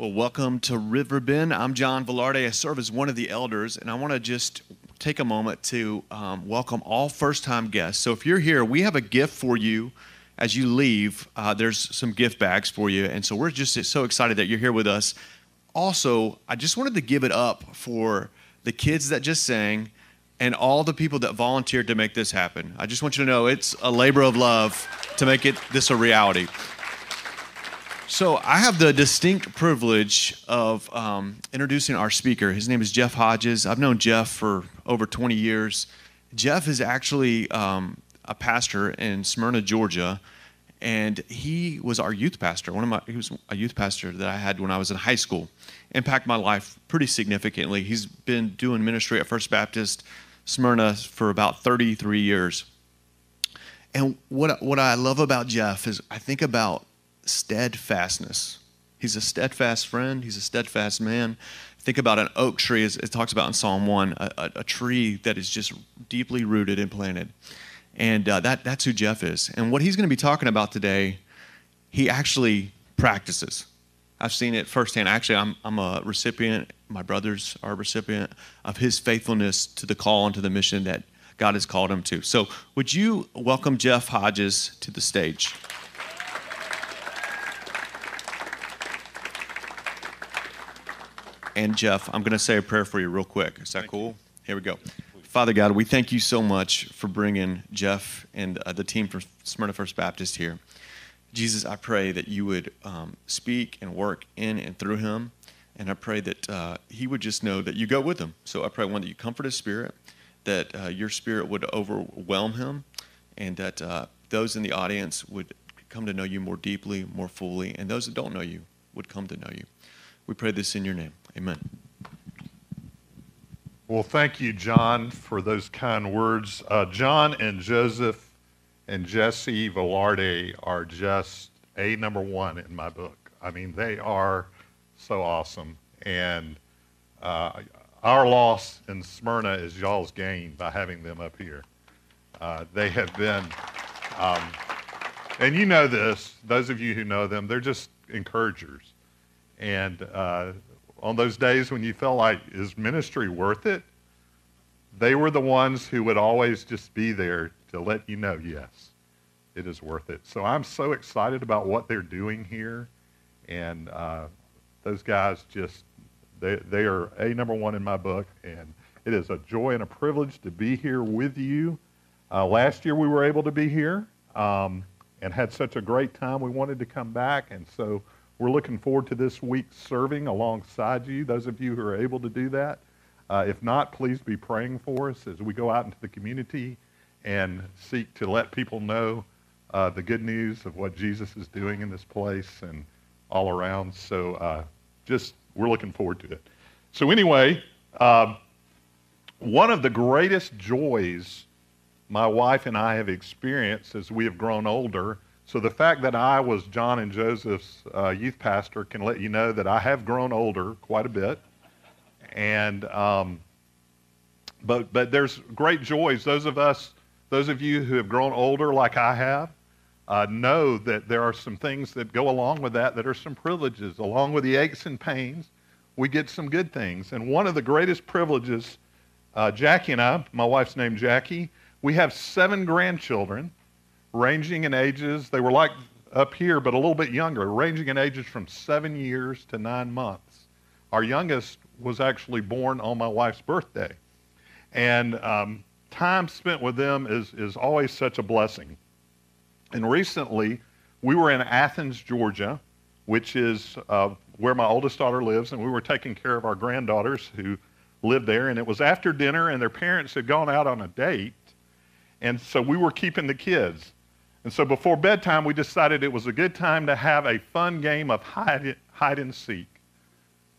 Well, welcome to Riverbend. I'm John Velarde. I serve as one of the elders, and I want to just take a moment to um, welcome all first time guests. So, if you're here, we have a gift for you as you leave. Uh, there's some gift bags for you, and so we're just so excited that you're here with us. Also, I just wanted to give it up for the kids that just sang and all the people that volunteered to make this happen. I just want you to know it's a labor of love to make it this a reality. So I have the distinct privilege of um, introducing our speaker. His name is Jeff Hodges. I've known Jeff for over 20 years. Jeff is actually um, a pastor in Smyrna, Georgia, and he was our youth pastor. One of my he was a youth pastor that I had when I was in high school. Impacted my life pretty significantly. He's been doing ministry at First Baptist Smyrna for about 33 years. And what what I love about Jeff is I think about steadfastness. He's a steadfast friend, he's a steadfast man. Think about an oak tree, as it talks about in Psalm 1, a, a, a tree that is just deeply rooted and planted. And uh, that, that's who Jeff is. And what he's going to be talking about today, he actually practices. I've seen it firsthand. Actually, I'm, I'm a recipient, my brothers are a recipient of his faithfulness to the call and to the mission that God has called him to. So, would you welcome Jeff Hodges to the stage? And Jeff, I'm going to say a prayer for you real quick. Is that thank cool? You. Here we go. Father God, we thank you so much for bringing Jeff and uh, the team from Smyrna First Baptist here. Jesus, I pray that you would um, speak and work in and through him. And I pray that uh, he would just know that you go with him. So I pray, one, that you comfort his spirit, that uh, your spirit would overwhelm him, and that uh, those in the audience would come to know you more deeply, more fully, and those that don't know you would come to know you. We pray this in your name. Amen. Well, thank you, John, for those kind words. Uh, John and Joseph and Jesse Velarde are just a number one in my book. I mean, they are so awesome. And uh, our loss in Smyrna is y'all's gain by having them up here. Uh, they have been, um, and you know this, those of you who know them, they're just encouragers. And uh, on those days when you felt like, is ministry worth it? They were the ones who would always just be there to let you know, yes, it is worth it. So I'm so excited about what they're doing here. And uh, those guys just, they, they are a number one in my book. And it is a joy and a privilege to be here with you. Uh, last year we were able to be here um, and had such a great time. We wanted to come back. And so we're looking forward to this week serving alongside you, those of you who are able to do that. Uh, if not, please be praying for us as we go out into the community and seek to let people know uh, the good news of what Jesus is doing in this place and all around. So uh, just, we're looking forward to it. So, anyway, uh, one of the greatest joys my wife and I have experienced as we have grown older so the fact that I was John and Joseph's uh, youth pastor can let you know that I have grown older quite a bit, and um, but but there's great joys. Those of us, those of you who have grown older like I have, uh, know that there are some things that go along with that that are some privileges. Along with the aches and pains, we get some good things. And one of the greatest privileges, uh, Jackie and I, my wife's name Jackie, we have seven grandchildren ranging in ages. They were like up here, but a little bit younger, ranging in ages from seven years to nine months. Our youngest was actually born on my wife's birthday. And um, time spent with them is, is always such a blessing. And recently, we were in Athens, Georgia, which is uh, where my oldest daughter lives, and we were taking care of our granddaughters who lived there. And it was after dinner, and their parents had gone out on a date. And so we were keeping the kids. And so before bedtime, we decided it was a good time to have a fun game of hide, hide and seek.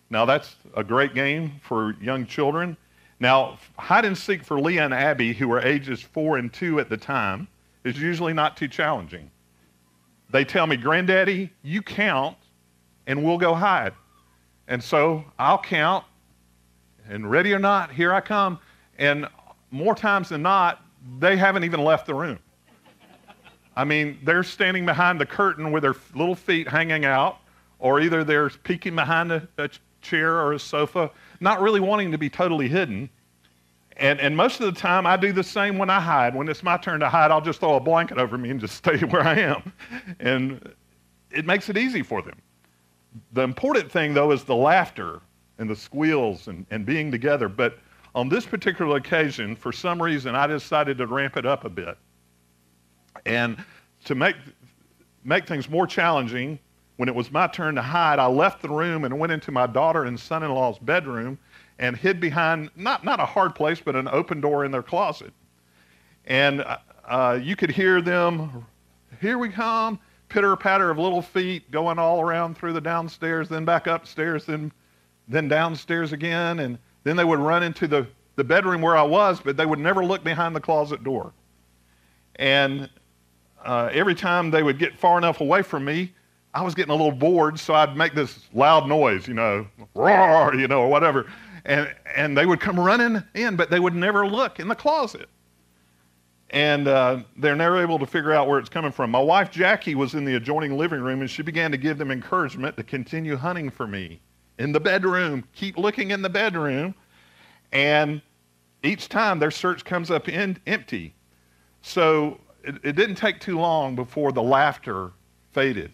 Now, that's a great game for young children. Now, hide and seek for Leah and Abby, who were ages four and two at the time, is usually not too challenging. They tell me, Granddaddy, you count and we'll go hide. And so I'll count, and ready or not, here I come. And more times than not, they haven't even left the room. I mean, they're standing behind the curtain with their little feet hanging out, or either they're peeking behind a, a chair or a sofa, not really wanting to be totally hidden. And, and most of the time, I do the same when I hide. When it's my turn to hide, I'll just throw a blanket over me and just stay where I am. And it makes it easy for them. The important thing, though, is the laughter and the squeals and, and being together. But on this particular occasion, for some reason, I decided to ramp it up a bit. And to make, make things more challenging, when it was my turn to hide, I left the room and went into my daughter and son in law's bedroom and hid behind not, not a hard place, but an open door in their closet. And uh, you could hear them, here we come, pitter patter of little feet going all around through the downstairs, then back upstairs, then, then downstairs again. And then they would run into the, the bedroom where I was, but they would never look behind the closet door. And uh, every time they would get far enough away from me, I was getting a little bored, so I'd make this loud noise, you know, roar, you know, or whatever. And, and they would come running in, but they would never look in the closet. And uh, they're never able to figure out where it's coming from. My wife, Jackie, was in the adjoining living room, and she began to give them encouragement to continue hunting for me in the bedroom. Keep looking in the bedroom. And each time their search comes up in, empty. So it, it didn't take too long before the laughter faded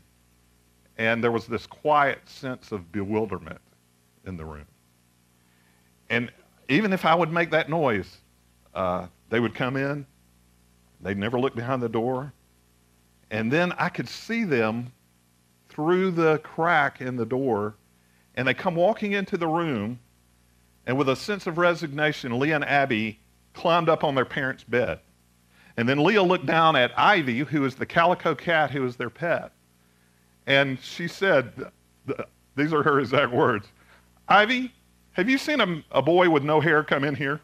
and there was this quiet sense of bewilderment in the room. And even if I would make that noise, uh, they would come in. They'd never look behind the door. And then I could see them through the crack in the door, and they come walking into the room, and with a sense of resignation, Leah and Abby climbed up on their parents' bed. And then Leah looked down at Ivy, who is the calico cat who is their pet. And she said, these are her exact words Ivy, have you seen a, a boy with no hair come in here?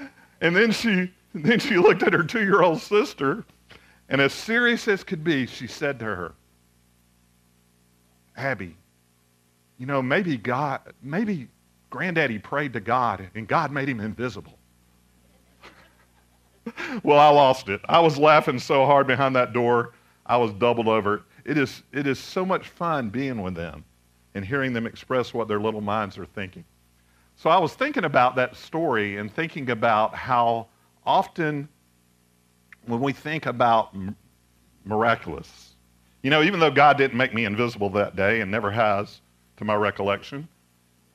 and then she, then she looked at her two year old sister, and as serious as could be, she said to her, Abby, you know, maybe God, maybe Granddaddy prayed to God and God made him invisible well, I lost it. I was laughing so hard behind that door, I was doubled over. It is, it is so much fun being with them and hearing them express what their little minds are thinking. So I was thinking about that story and thinking about how often when we think about miraculous, you know, even though God didn't make me invisible that day and never has to my recollection,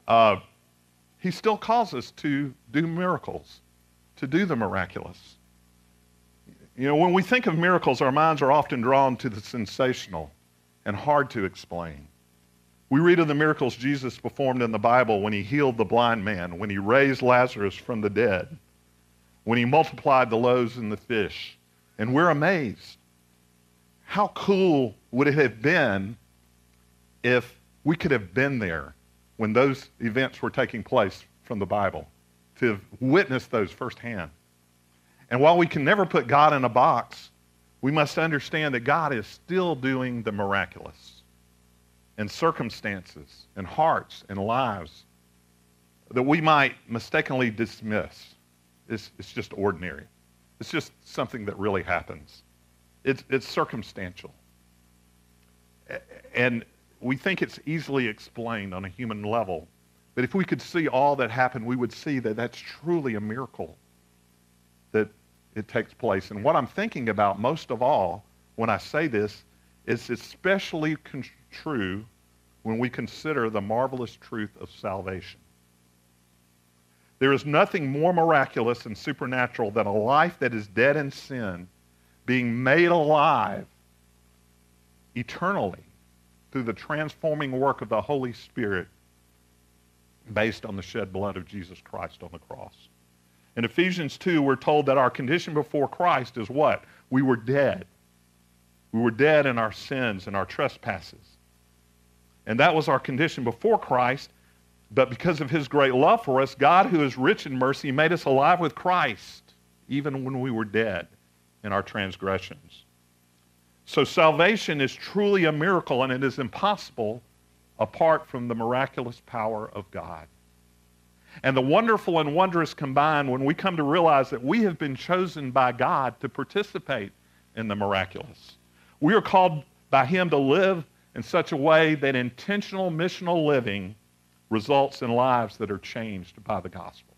uh, he still calls us to do miracles, to do the miraculous. You know, when we think of miracles, our minds are often drawn to the sensational and hard to explain. We read of the miracles Jesus performed in the Bible when he healed the blind man, when he raised Lazarus from the dead, when he multiplied the loaves and the fish. And we're amazed. How cool would it have been if we could have been there when those events were taking place from the Bible, to witness those firsthand? And while we can never put God in a box, we must understand that God is still doing the miraculous in circumstances and hearts and lives that we might mistakenly dismiss. It's, it's just ordinary. It's just something that really happens. It's, it's circumstantial. And we think it's easily explained on a human level. But if we could see all that happened, we would see that that's truly a miracle that it takes place. And what I'm thinking about most of all when I say this is especially con- true when we consider the marvelous truth of salvation. There is nothing more miraculous and supernatural than a life that is dead in sin being made alive eternally through the transforming work of the Holy Spirit based on the shed blood of Jesus Christ on the cross. In Ephesians 2, we're told that our condition before Christ is what? We were dead. We were dead in our sins and our trespasses. And that was our condition before Christ. But because of his great love for us, God, who is rich in mercy, made us alive with Christ, even when we were dead in our transgressions. So salvation is truly a miracle, and it is impossible apart from the miraculous power of God. And the wonderful and wondrous combine when we come to realize that we have been chosen by God to participate in the miraculous. We are called by Him to live in such a way that intentional missional living results in lives that are changed by the gospel.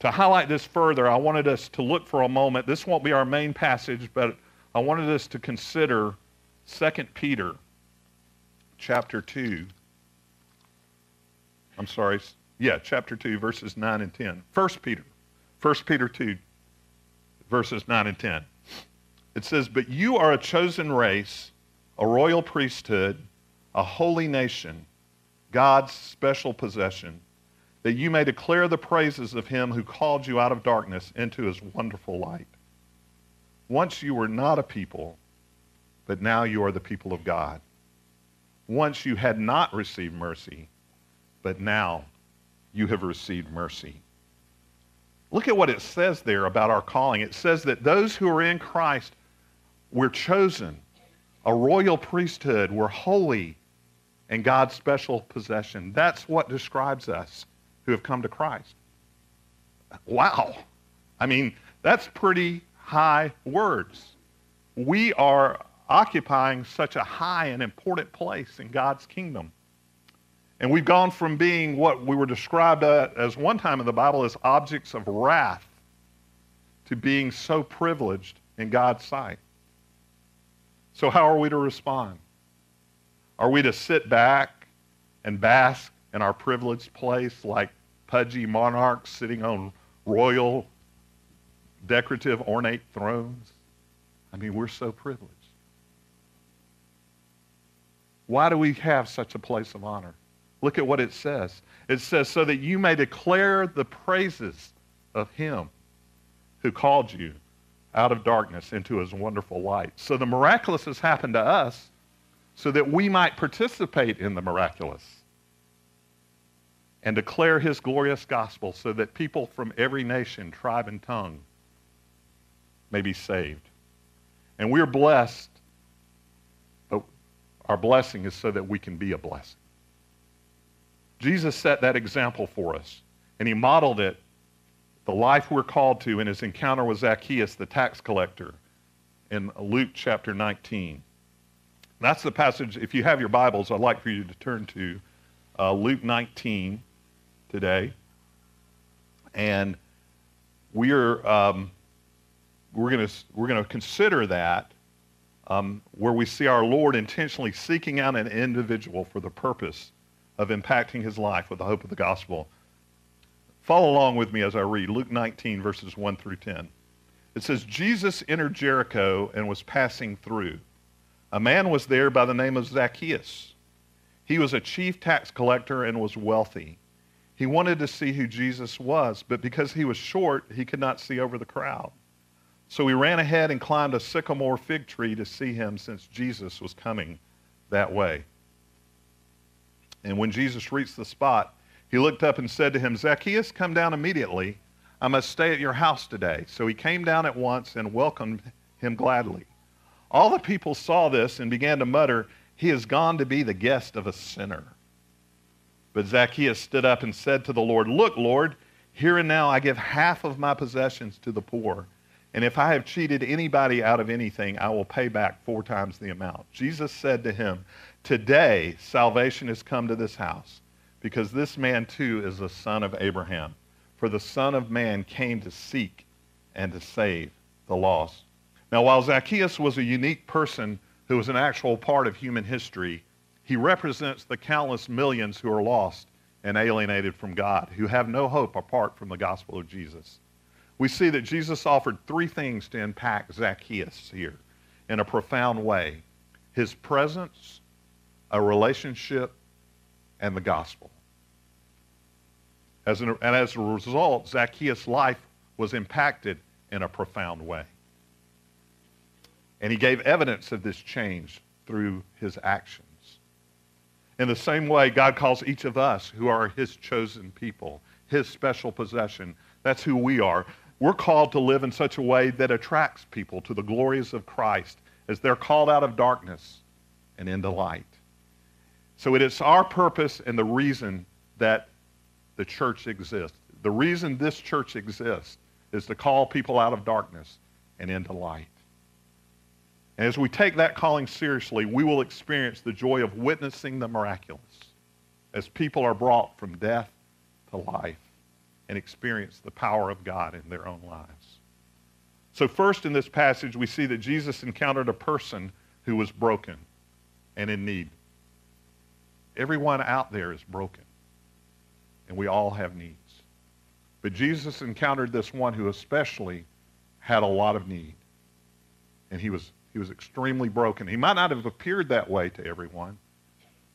To highlight this further, I wanted us to look for a moment. This won't be our main passage, but I wanted us to consider 2 Peter chapter 2. I'm sorry. Yeah, chapter 2, verses 9 and 10. 1 Peter. 1 Peter 2, verses 9 and 10. It says, But you are a chosen race, a royal priesthood, a holy nation, God's special possession, that you may declare the praises of him who called you out of darkness into his wonderful light. Once you were not a people, but now you are the people of God. Once you had not received mercy, but now you have received mercy. Look at what it says there about our calling. It says that those who are in Christ, we're chosen, a royal priesthood, we're holy, and God's special possession. That's what describes us who have come to Christ. Wow. I mean, that's pretty high words. We are occupying such a high and important place in God's kingdom. And we've gone from being what we were described as one time in the Bible as objects of wrath to being so privileged in God's sight. So, how are we to respond? Are we to sit back and bask in our privileged place like pudgy monarchs sitting on royal, decorative, ornate thrones? I mean, we're so privileged. Why do we have such a place of honor? Look at what it says. It says, so that you may declare the praises of him who called you out of darkness into his wonderful light. So the miraculous has happened to us so that we might participate in the miraculous and declare his glorious gospel so that people from every nation, tribe, and tongue may be saved. And we're blessed, but our blessing is so that we can be a blessing. Jesus set that example for us, and he modeled it, the life we're called to, in his encounter with Zacchaeus, the tax collector, in Luke chapter 19. That's the passage, if you have your Bibles, I'd like for you to turn to uh, Luke 19 today. And we're, um, we're going we're gonna consider that um, where we see our Lord intentionally seeking out an individual for the purpose of impacting his life with the hope of the gospel. Follow along with me as I read Luke 19, verses 1 through 10. It says, Jesus entered Jericho and was passing through. A man was there by the name of Zacchaeus. He was a chief tax collector and was wealthy. He wanted to see who Jesus was, but because he was short, he could not see over the crowd. So he ran ahead and climbed a sycamore fig tree to see him since Jesus was coming that way. And when Jesus reached the spot, he looked up and said to him, Zacchaeus, come down immediately. I must stay at your house today. So he came down at once and welcomed him gladly. All the people saw this and began to mutter, He has gone to be the guest of a sinner. But Zacchaeus stood up and said to the Lord, Look, Lord, here and now I give half of my possessions to the poor. And if I have cheated anybody out of anything, I will pay back four times the amount. Jesus said to him, Today salvation has come to this house, because this man too is the son of Abraham. For the Son of Man came to seek and to save the lost. Now, while Zacchaeus was a unique person who was an actual part of human history, he represents the countless millions who are lost and alienated from God, who have no hope apart from the gospel of Jesus. We see that Jesus offered three things to impact Zacchaeus here in a profound way his presence, a relationship, and the gospel. As an, and as a result, Zacchaeus' life was impacted in a profound way. And he gave evidence of this change through his actions. In the same way, God calls each of us who are his chosen people, his special possession. That's who we are. We're called to live in such a way that attracts people to the glories of Christ as they're called out of darkness and into light. So it is our purpose and the reason that the church exists. The reason this church exists is to call people out of darkness and into light. And as we take that calling seriously, we will experience the joy of witnessing the miraculous as people are brought from death to life and experience the power of God in their own lives. So, first in this passage, we see that Jesus encountered a person who was broken and in need. Everyone out there is broken, and we all have needs. But Jesus encountered this one who especially had a lot of need, and he was, he was extremely broken. He might not have appeared that way to everyone,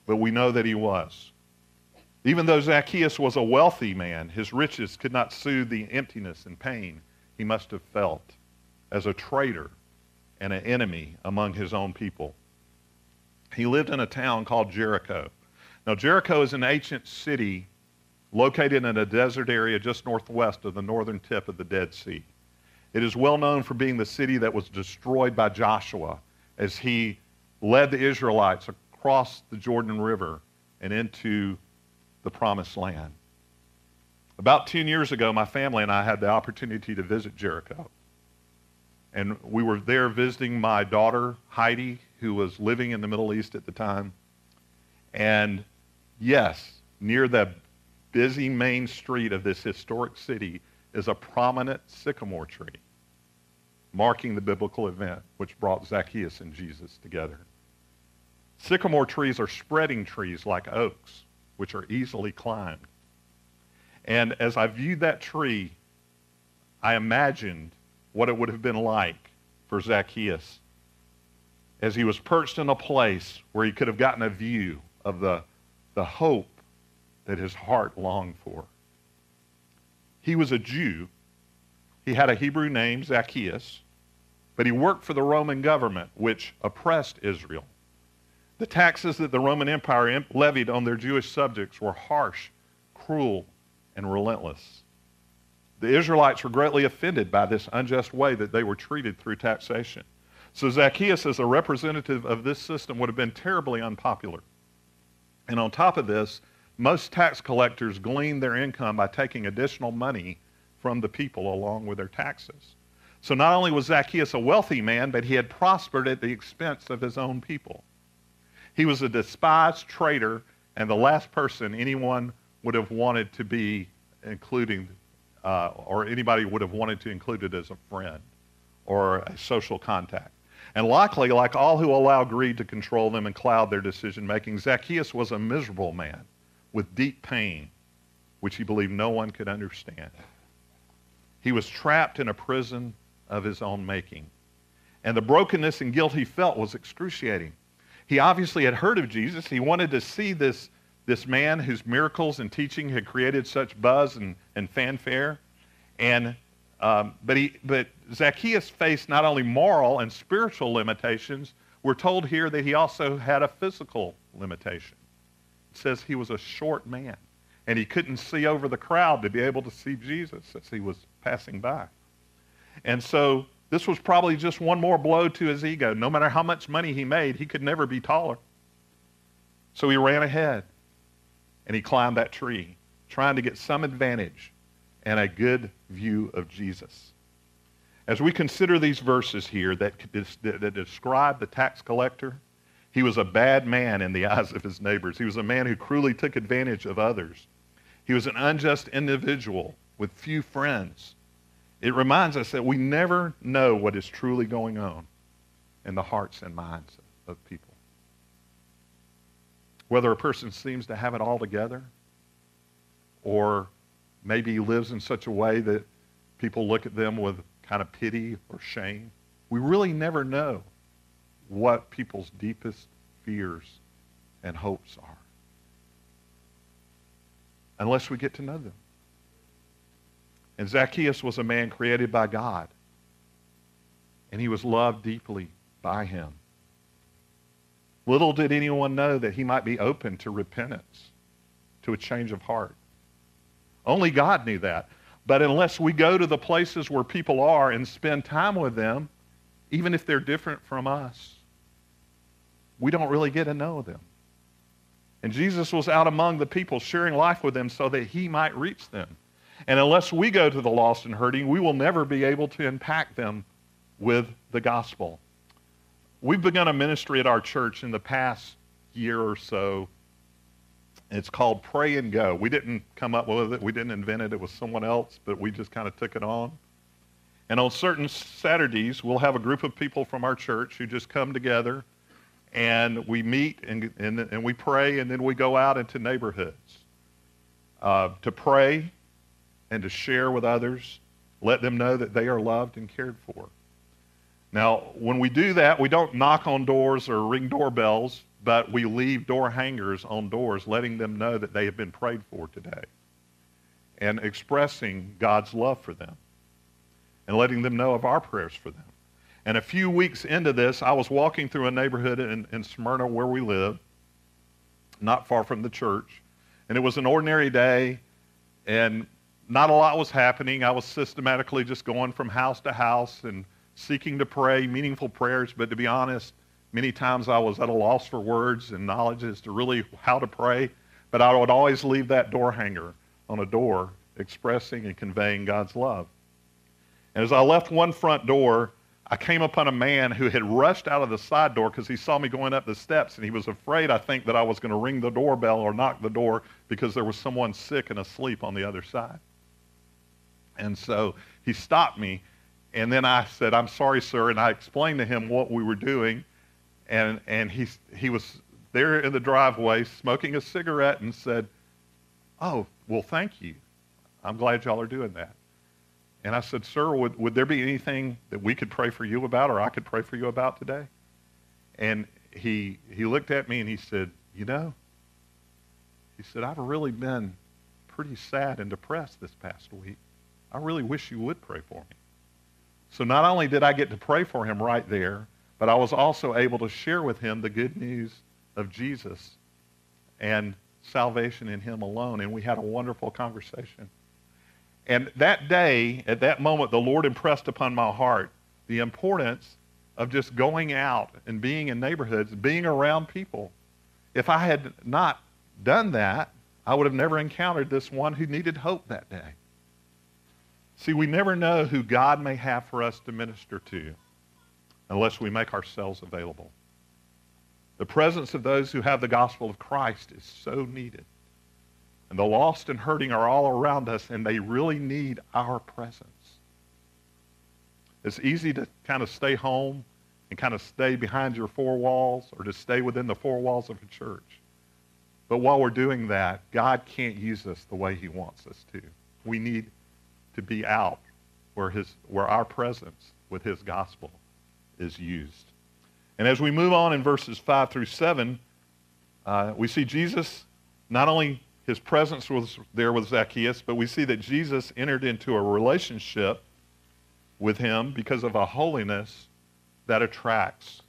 but we know that he was. Even though Zacchaeus was a wealthy man, his riches could not soothe the emptiness and pain he must have felt as a traitor and an enemy among his own people. He lived in a town called Jericho. Now, Jericho is an ancient city located in a desert area just northwest of the northern tip of the Dead Sea. It is well known for being the city that was destroyed by Joshua as he led the Israelites across the Jordan River and into the promised land. About 10 years ago, my family and I had the opportunity to visit Jericho. And we were there visiting my daughter, Heidi, who was living in the Middle East at the time. And yes, near the busy main street of this historic city is a prominent sycamore tree, marking the biblical event which brought Zacchaeus and Jesus together. Sycamore trees are spreading trees like oaks which are easily climbed. And as I viewed that tree, I imagined what it would have been like for Zacchaeus as he was perched in a place where he could have gotten a view of the, the hope that his heart longed for. He was a Jew. He had a Hebrew name, Zacchaeus, but he worked for the Roman government, which oppressed Israel. The taxes that the Roman Empire levied on their Jewish subjects were harsh, cruel, and relentless. The Israelites were greatly offended by this unjust way that they were treated through taxation. So Zacchaeus, as a representative of this system, would have been terribly unpopular. And on top of this, most tax collectors gleaned their income by taking additional money from the people along with their taxes. So not only was Zacchaeus a wealthy man, but he had prospered at the expense of his own people. He was a despised traitor and the last person anyone would have wanted to be including, uh, or anybody would have wanted to include it as a friend or a social contact. And likely, like all who allow greed to control them and cloud their decision making, Zacchaeus was a miserable man with deep pain, which he believed no one could understand. He was trapped in a prison of his own making. And the brokenness and guilt he felt was excruciating. He obviously had heard of Jesus. He wanted to see this, this man whose miracles and teaching had created such buzz and, and fanfare. And, um, but, he, but Zacchaeus faced not only moral and spiritual limitations, we're told here that he also had a physical limitation. It says he was a short man, and he couldn't see over the crowd to be able to see Jesus as he was passing by. And so this was probably just one more blow to his ego. No matter how much money he made, he could never be taller. So he ran ahead and he climbed that tree, trying to get some advantage and a good view of Jesus. As we consider these verses here that, that describe the tax collector, he was a bad man in the eyes of his neighbors. He was a man who cruelly took advantage of others. He was an unjust individual with few friends. It reminds us that we never know what is truly going on in the hearts and minds of people. Whether a person seems to have it all together or maybe lives in such a way that people look at them with kind of pity or shame, we really never know what people's deepest fears and hopes are unless we get to know them. And Zacchaeus was a man created by God. And he was loved deeply by him. Little did anyone know that he might be open to repentance, to a change of heart. Only God knew that. But unless we go to the places where people are and spend time with them, even if they're different from us, we don't really get to know them. And Jesus was out among the people sharing life with them so that he might reach them. And unless we go to the lost and hurting, we will never be able to impact them with the gospel. we've begun a ministry at our church in the past year or so. It's called Pray and Go. We didn't come up with it, we didn't invent it, it was someone else, but we just kind of took it on. And on certain Saturdays, we'll have a group of people from our church who just come together and we meet and, and, and we pray, and then we go out into neighborhoods uh, to pray and to share with others, let them know that they are loved and cared for. Now, when we do that, we don't knock on doors or ring doorbells, but we leave door hangers on doors, letting them know that they have been prayed for today and expressing God's love for them and letting them know of our prayers for them. And a few weeks into this, I was walking through a neighborhood in, in Smyrna where we live, not far from the church. And it was an ordinary day, and not a lot was happening. I was systematically just going from house to house and seeking to pray meaningful prayers. But to be honest, many times I was at a loss for words and knowledge as to really how to pray. But I would always leave that door hanger on a door expressing and conveying God's love. And as I left one front door, I came upon a man who had rushed out of the side door because he saw me going up the steps and he was afraid, I think, that I was going to ring the doorbell or knock the door because there was someone sick and asleep on the other side. And so he stopped me. And then I said, I'm sorry, sir. And I explained to him what we were doing. And, and he, he was there in the driveway smoking a cigarette and said, Oh, well, thank you. I'm glad y'all are doing that. And I said, Sir, would, would there be anything that we could pray for you about or I could pray for you about today? And he, he looked at me and he said, You know, he said, I've really been pretty sad and depressed this past week. I really wish you would pray for me. So not only did I get to pray for him right there, but I was also able to share with him the good news of Jesus and salvation in him alone. And we had a wonderful conversation. And that day, at that moment, the Lord impressed upon my heart the importance of just going out and being in neighborhoods, being around people. If I had not done that, I would have never encountered this one who needed hope that day. See, we never know who God may have for us to minister to unless we make ourselves available. The presence of those who have the gospel of Christ is so needed. And the lost and hurting are all around us, and they really need our presence. It's easy to kind of stay home and kind of stay behind your four walls or to stay within the four walls of a church. But while we're doing that, God can't use us the way he wants us to. We need to be out where, his, where our presence with his gospel is used. And as we move on in verses 5 through 7, uh, we see Jesus not only his presence was there with Zacchaeus, but we see that Jesus entered into a relationship with him because of a holiness that attracts.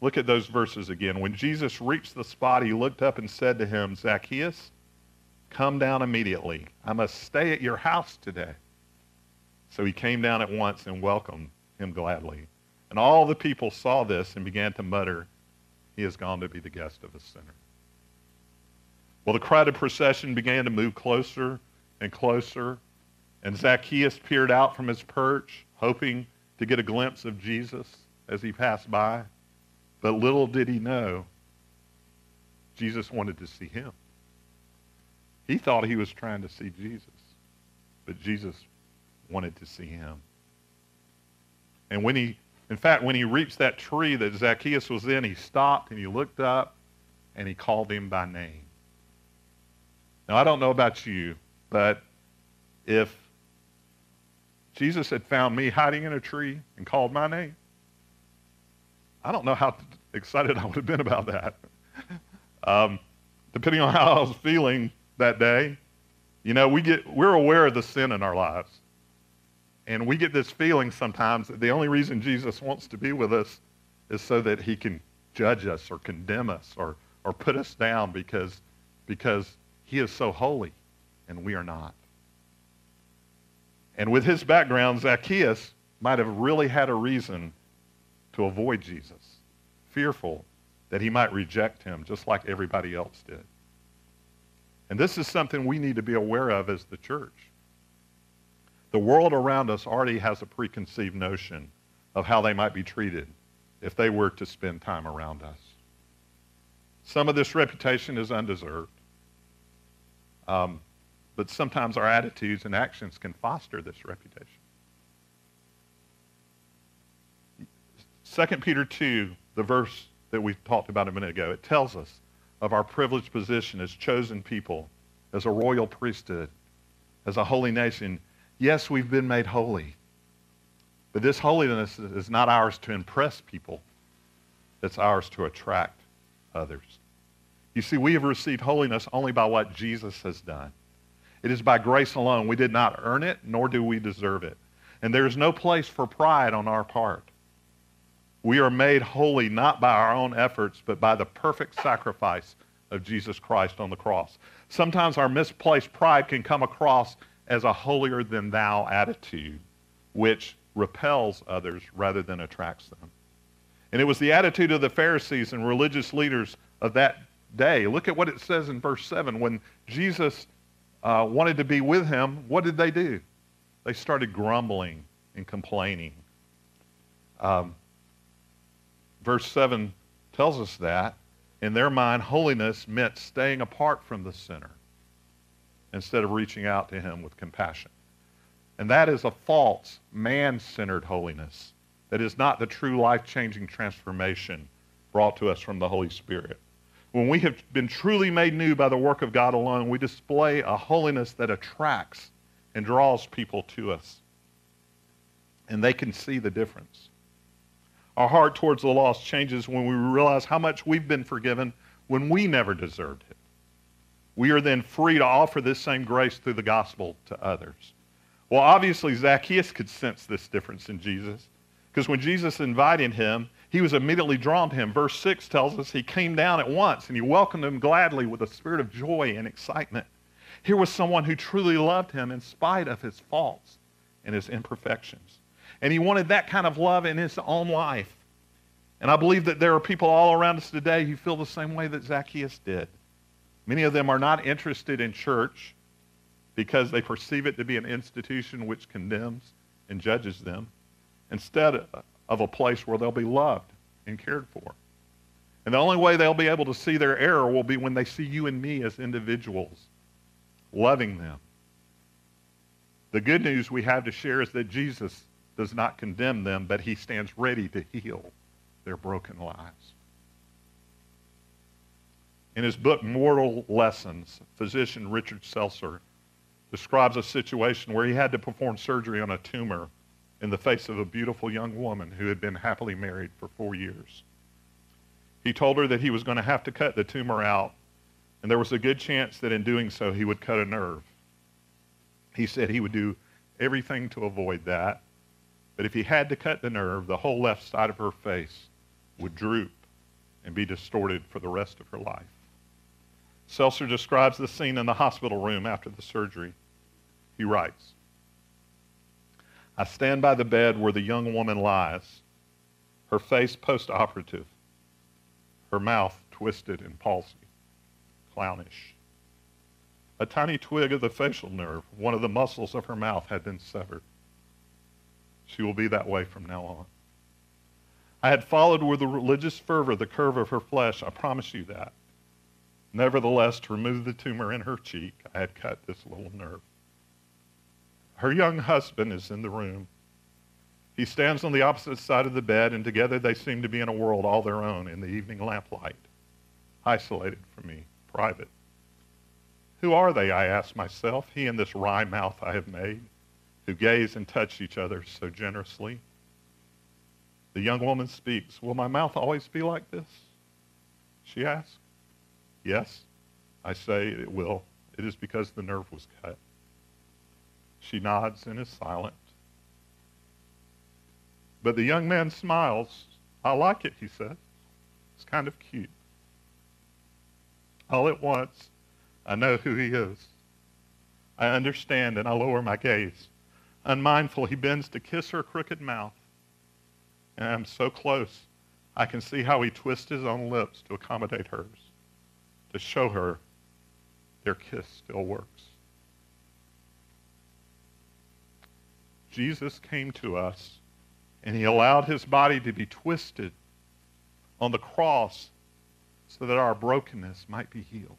Look at those verses again. When Jesus reached the spot, he looked up and said to him, Zacchaeus, come down immediately. I must stay at your house today. So he came down at once and welcomed him gladly. And all the people saw this and began to mutter, He has gone to be the guest of a sinner. Well, the crowded procession began to move closer and closer, and Zacchaeus peered out from his perch, hoping to get a glimpse of Jesus as he passed by. But little did he know, Jesus wanted to see him. He thought he was trying to see Jesus, but Jesus wanted to see him. And when he, in fact, when he reached that tree that Zacchaeus was in, he stopped and he looked up and he called him by name. Now, I don't know about you, but if Jesus had found me hiding in a tree and called my name, I don't know how excited I would have been about that. Um, depending on how I was feeling that day, you know, we get, we're aware of the sin in our lives. And we get this feeling sometimes that the only reason Jesus wants to be with us is so that he can judge us or condemn us or, or put us down because, because he is so holy, and we are not. And with his background, Zacchaeus might have really had a reason to avoid Jesus, fearful that he might reject him just like everybody else did. And this is something we need to be aware of as the church. The world around us already has a preconceived notion of how they might be treated if they were to spend time around us. Some of this reputation is undeserved. Um, but sometimes our attitudes and actions can foster this reputation. 2 Peter 2, the verse that we talked about a minute ago, it tells us of our privileged position as chosen people, as a royal priesthood, as a holy nation. Yes, we've been made holy. But this holiness is not ours to impress people. It's ours to attract others. You see, we have received holiness only by what Jesus has done. It is by grace alone. We did not earn it, nor do we deserve it. And there is no place for pride on our part. We are made holy not by our own efforts, but by the perfect sacrifice of Jesus Christ on the cross. Sometimes our misplaced pride can come across as a holier than thou attitude, which repels others rather than attracts them. And it was the attitude of the Pharisees and religious leaders of that day. Look at what it says in verse 7. When Jesus uh, wanted to be with him, what did they do? They started grumbling and complaining. Um, verse 7 tells us that. In their mind, holiness meant staying apart from the sinner instead of reaching out to him with compassion. And that is a false, man centered holiness that is not the true life changing transformation brought to us from the Holy Spirit. When we have been truly made new by the work of God alone, we display a holiness that attracts and draws people to us. And they can see the difference. Our heart towards the lost changes when we realize how much we've been forgiven when we never deserved it. We are then free to offer this same grace through the gospel to others. Well, obviously, Zacchaeus could sense this difference in Jesus because when Jesus invited him, he was immediately drawn to him. Verse 6 tells us he came down at once and he welcomed him gladly with a spirit of joy and excitement. Here was someone who truly loved him in spite of his faults and his imperfections. And he wanted that kind of love in his own life. And I believe that there are people all around us today who feel the same way that Zacchaeus did. Many of them are not interested in church because they perceive it to be an institution which condemns and judges them instead of a place where they'll be loved and cared for. And the only way they'll be able to see their error will be when they see you and me as individuals, loving them. The good news we have to share is that Jesus does not condemn them, but he stands ready to heal their broken lives. In his book, Mortal Lessons, physician Richard Selzer describes a situation where he had to perform surgery on a tumor in the face of a beautiful young woman who had been happily married for four years. He told her that he was going to have to cut the tumor out, and there was a good chance that in doing so he would cut a nerve. He said he would do everything to avoid that, but if he had to cut the nerve, the whole left side of her face would droop and be distorted for the rest of her life. Selzer describes the scene in the hospital room after the surgery. He writes, I stand by the bed where the young woman lies, her face post-operative, her mouth twisted in palsy, clownish. A tiny twig of the facial nerve, one of the muscles of her mouth, had been severed. She will be that way from now on. I had followed with a religious fervor the curve of her flesh. I promise you that. Nevertheless, to remove the tumor in her cheek, I had cut this little nerve. Her young husband is in the room. He stands on the opposite side of the bed, and together they seem to be in a world all their own in the evening lamplight, isolated from me, private. Who are they, I ask myself, he and this wry mouth I have made, who gaze and touch each other so generously? The young woman speaks. Will my mouth always be like this? She asks. Yes, I say it will. It is because the nerve was cut. She nods and is silent. But the young man smiles. I like it, he says. It's kind of cute. All at once, I know who he is. I understand and I lower my gaze. Unmindful, he bends to kiss her crooked mouth. And I'm so close, I can see how he twists his own lips to accommodate hers to show her their kiss still works. Jesus came to us and he allowed his body to be twisted on the cross so that our brokenness might be healed.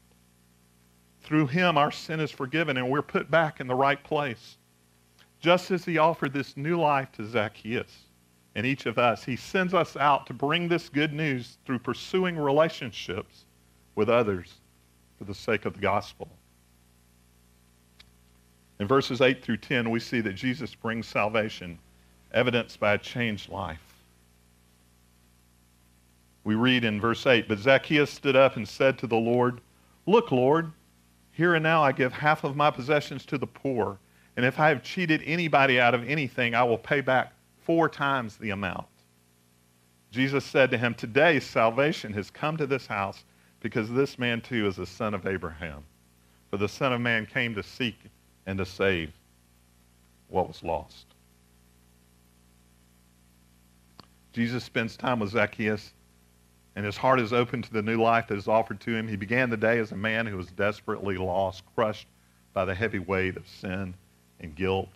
Through him, our sin is forgiven and we're put back in the right place. Just as he offered this new life to Zacchaeus and each of us, he sends us out to bring this good news through pursuing relationships with others for the sake of the gospel. In verses 8 through 10, we see that Jesus brings salvation, evidenced by a changed life. We read in verse 8 But Zacchaeus stood up and said to the Lord, Look, Lord, here and now I give half of my possessions to the poor, and if I have cheated anybody out of anything, I will pay back four times the amount. Jesus said to him, Today salvation has come to this house because this man too is a son of Abraham. For the Son of Man came to seek and to save what was lost. Jesus spends time with Zacchaeus, and his heart is open to the new life that is offered to him. He began the day as a man who was desperately lost, crushed by the heavy weight of sin and guilt.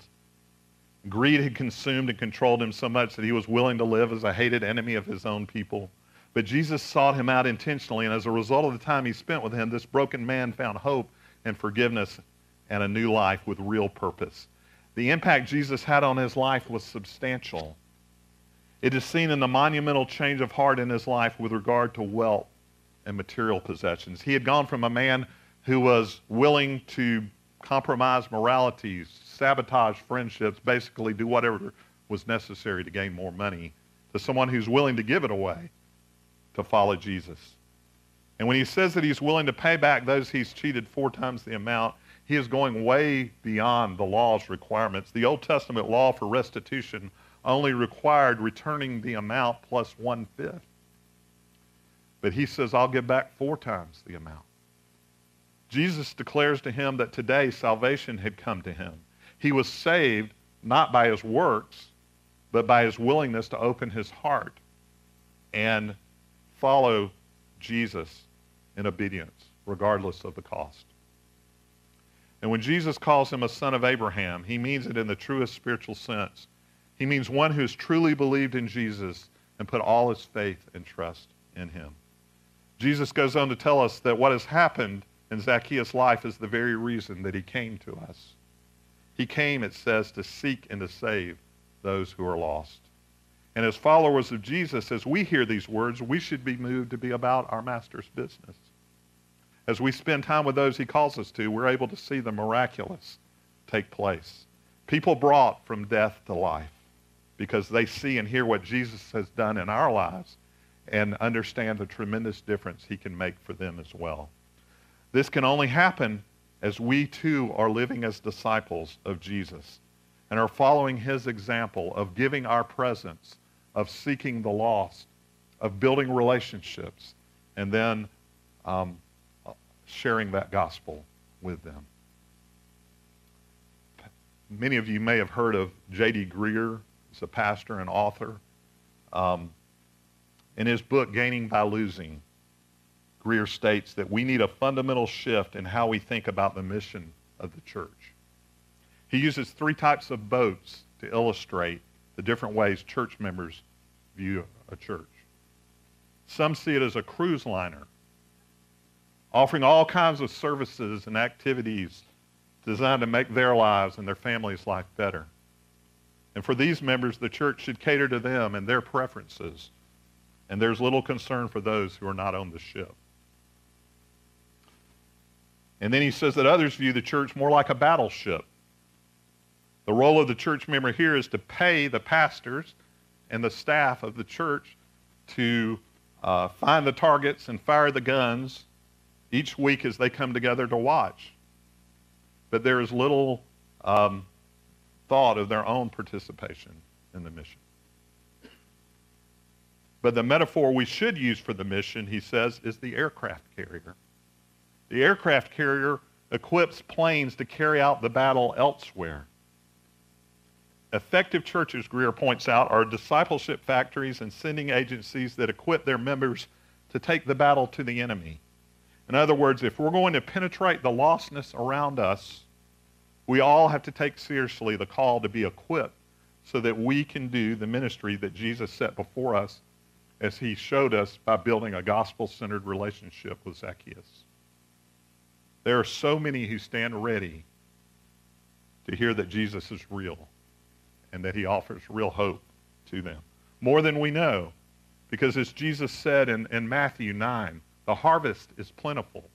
Greed had consumed and controlled him so much that he was willing to live as a hated enemy of his own people. But Jesus sought him out intentionally, and as a result of the time he spent with him, this broken man found hope and forgiveness and a new life with real purpose. The impact Jesus had on his life was substantial. It is seen in the monumental change of heart in his life with regard to wealth and material possessions. He had gone from a man who was willing to compromise morality, sabotage friendships, basically do whatever was necessary to gain more money, to someone who's willing to give it away to follow Jesus. And when he says that he's willing to pay back those he's cheated four times the amount, he is going way beyond the law's requirements. The Old Testament law for restitution only required returning the amount plus one fifth. But he says, I'll give back four times the amount. Jesus declares to him that today salvation had come to him. He was saved not by his works, but by his willingness to open his heart and follow Jesus in obedience, regardless of the cost. And when Jesus calls him a son of Abraham, he means it in the truest spiritual sense. He means one who has truly believed in Jesus and put all his faith and trust in him. Jesus goes on to tell us that what has happened in Zacchaeus' life is the very reason that he came to us. He came, it says, to seek and to save those who are lost. And as followers of Jesus, as we hear these words, we should be moved to be about our master's business. As we spend time with those he calls us to, we're able to see the miraculous take place. People brought from death to life because they see and hear what Jesus has done in our lives and understand the tremendous difference he can make for them as well. This can only happen as we too are living as disciples of Jesus and are following his example of giving our presence, of seeking the lost, of building relationships, and then um, sharing that gospel with them. Many of you may have heard of J.D. Greear. He's a pastor and author. Um, in his book, Gaining by Losing, Greear states that we need a fundamental shift in how we think about the mission of the church. He uses three types of boats to illustrate the different ways church members view a church. Some see it as a cruise liner offering all kinds of services and activities designed to make their lives and their families' life better. And for these members, the church should cater to them and their preferences. And there's little concern for those who are not on the ship. And then he says that others view the church more like a battleship. The role of the church member here is to pay the pastors and the staff of the church to uh, find the targets and fire the guns each week as they come together to watch. But there is little um, thought of their own participation in the mission. But the metaphor we should use for the mission, he says, is the aircraft carrier. The aircraft carrier equips planes to carry out the battle elsewhere. Effective churches, Greear points out, are discipleship factories and sending agencies that equip their members to take the battle to the enemy. In other words, if we're going to penetrate the lostness around us, we all have to take seriously the call to be equipped so that we can do the ministry that Jesus set before us as he showed us by building a gospel centered relationship with Zacchaeus. There are so many who stand ready to hear that Jesus is real and that he offers real hope to them. More than we know. Because as Jesus said in, in Matthew 9, the harvest is plentiful,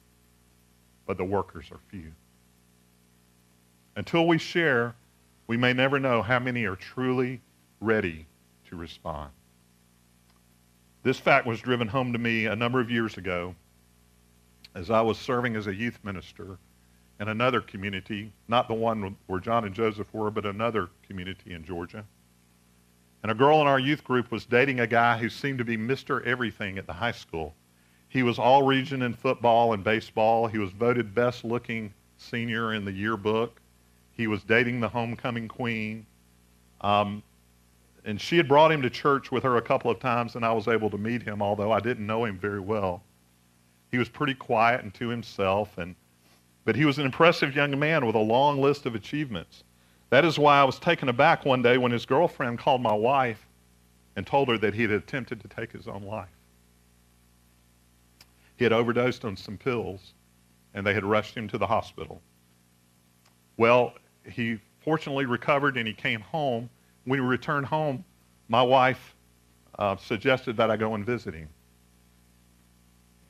but the workers are few. Until we share, we may never know how many are truly ready to respond. This fact was driven home to me a number of years ago as I was serving as a youth minister in another community, not the one where John and Joseph were, but another community in Georgia. And a girl in our youth group was dating a guy who seemed to be Mr. Everything at the high school. He was all region in football and baseball. He was voted best looking senior in the yearbook. He was dating the homecoming queen. Um, and she had brought him to church with her a couple of times, and I was able to meet him, although I didn't know him very well. He was pretty quiet and to himself, and but he was an impressive young man with a long list of achievements. That is why I was taken aback one day when his girlfriend called my wife and told her that he had attempted to take his own life. He had overdosed on some pills, and they had rushed him to the hospital. Well, he fortunately recovered and he came home. When he returned home, my wife uh, suggested that I go and visit him.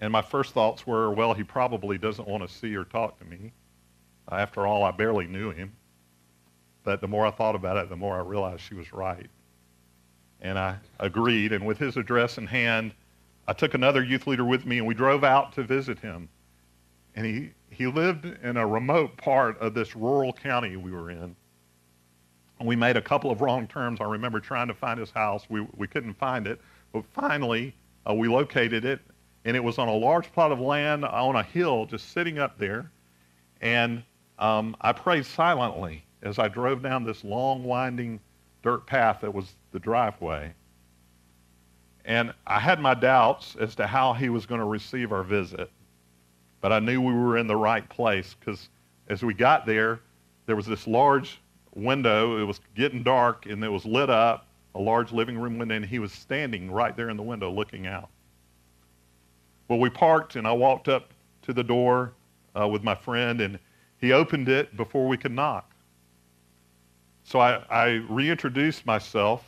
And my first thoughts were, well, he probably doesn't want to see or talk to me. After all, I barely knew him. But the more I thought about it, the more I realized she was right. And I agreed. And with his address in hand, I took another youth leader with me, and we drove out to visit him. And he, he lived in a remote part of this rural county we were in. And we made a couple of wrong turns. I remember trying to find his house. We, we couldn't find it. But finally, uh, we located it, and it was on a large plot of land on a hill just sitting up there. And um, I prayed silently as I drove down this long, winding dirt path that was the driveway. And I had my doubts as to how he was going to receive our visit. But I knew we were in the right place because as we got there, there was this large window. It was getting dark and it was lit up, a large living room window, and he was standing right there in the window looking out. Well, we parked, and I walked up to the door uh, with my friend, and he opened it before we could knock. So I, I reintroduced myself,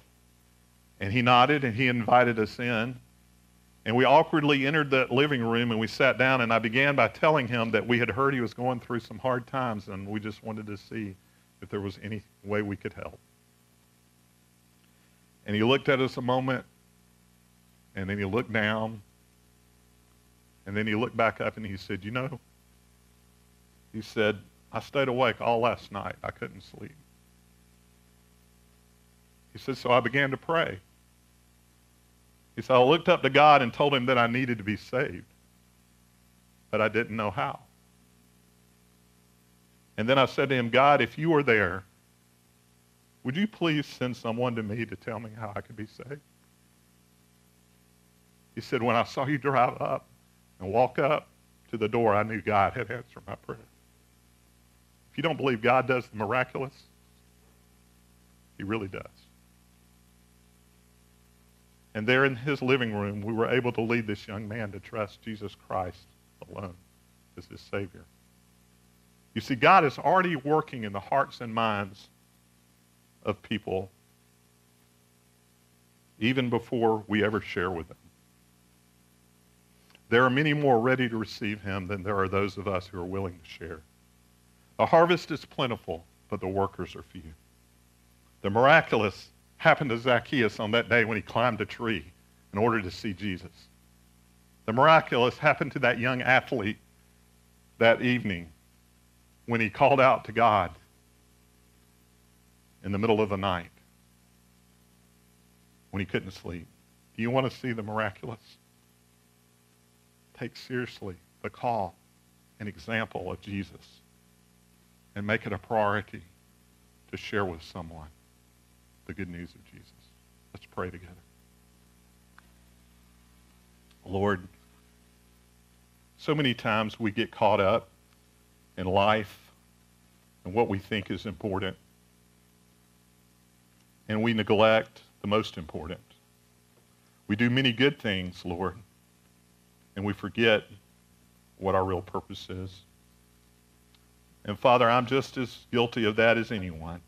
and he nodded, and he invited us in. And we awkwardly entered that living room, and we sat down, and I began by telling him that we had heard he was going through some hard times, and we just wanted to see if there was any way we could help. And he looked at us a moment, and then he looked down, and then he looked back up and he said, You know, he said, I stayed awake all last night. I couldn't sleep. He said, So I began to pray. He said, I looked up to God and told him that I needed to be saved, but I didn't know how. And then I said to him, God, if you are there, would you please send someone to me to tell me how I could be saved? He said, When I saw you drive up, and walk up to the door, I knew God had answered my prayer. If you don't believe God does the miraculous, he really does. And there in his living room, we were able to lead this young man to trust Jesus Christ alone as his Savior. You see, God is already working in the hearts and minds of people even before we ever share with them. There are many more ready to receive him than there are those of us who are willing to share. The harvest is plentiful, but the workers are few. The miraculous happened to Zacchaeus on that day when he climbed a tree in order to see Jesus. The miraculous happened to that young athlete that evening when he called out to God in the middle of the night when he couldn't sleep. Do you want to see the miraculous? Take seriously the call and example of Jesus and make it a priority to share with someone the good news of Jesus. Let's pray together. Lord, so many times we get caught up in life and what we think is important, and we neglect the most important. We do many good things, Lord, and we forget what our real purpose is. And Father, I'm just as guilty of that as anyone.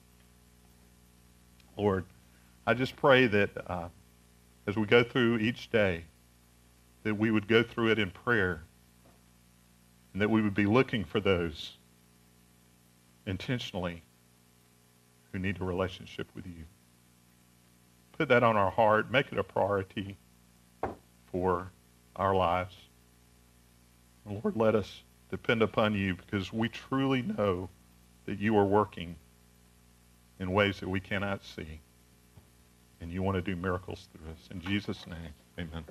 Lord, I just pray that uh, as we go through each day, that we would go through it in prayer and that we would be looking for those intentionally who need a relationship with you. Put that on our heart. Make it a priority for our lives. Lord, let us depend upon you because we truly know that you are working in ways that we cannot see. And you want to do miracles through us. In Jesus' name, amen.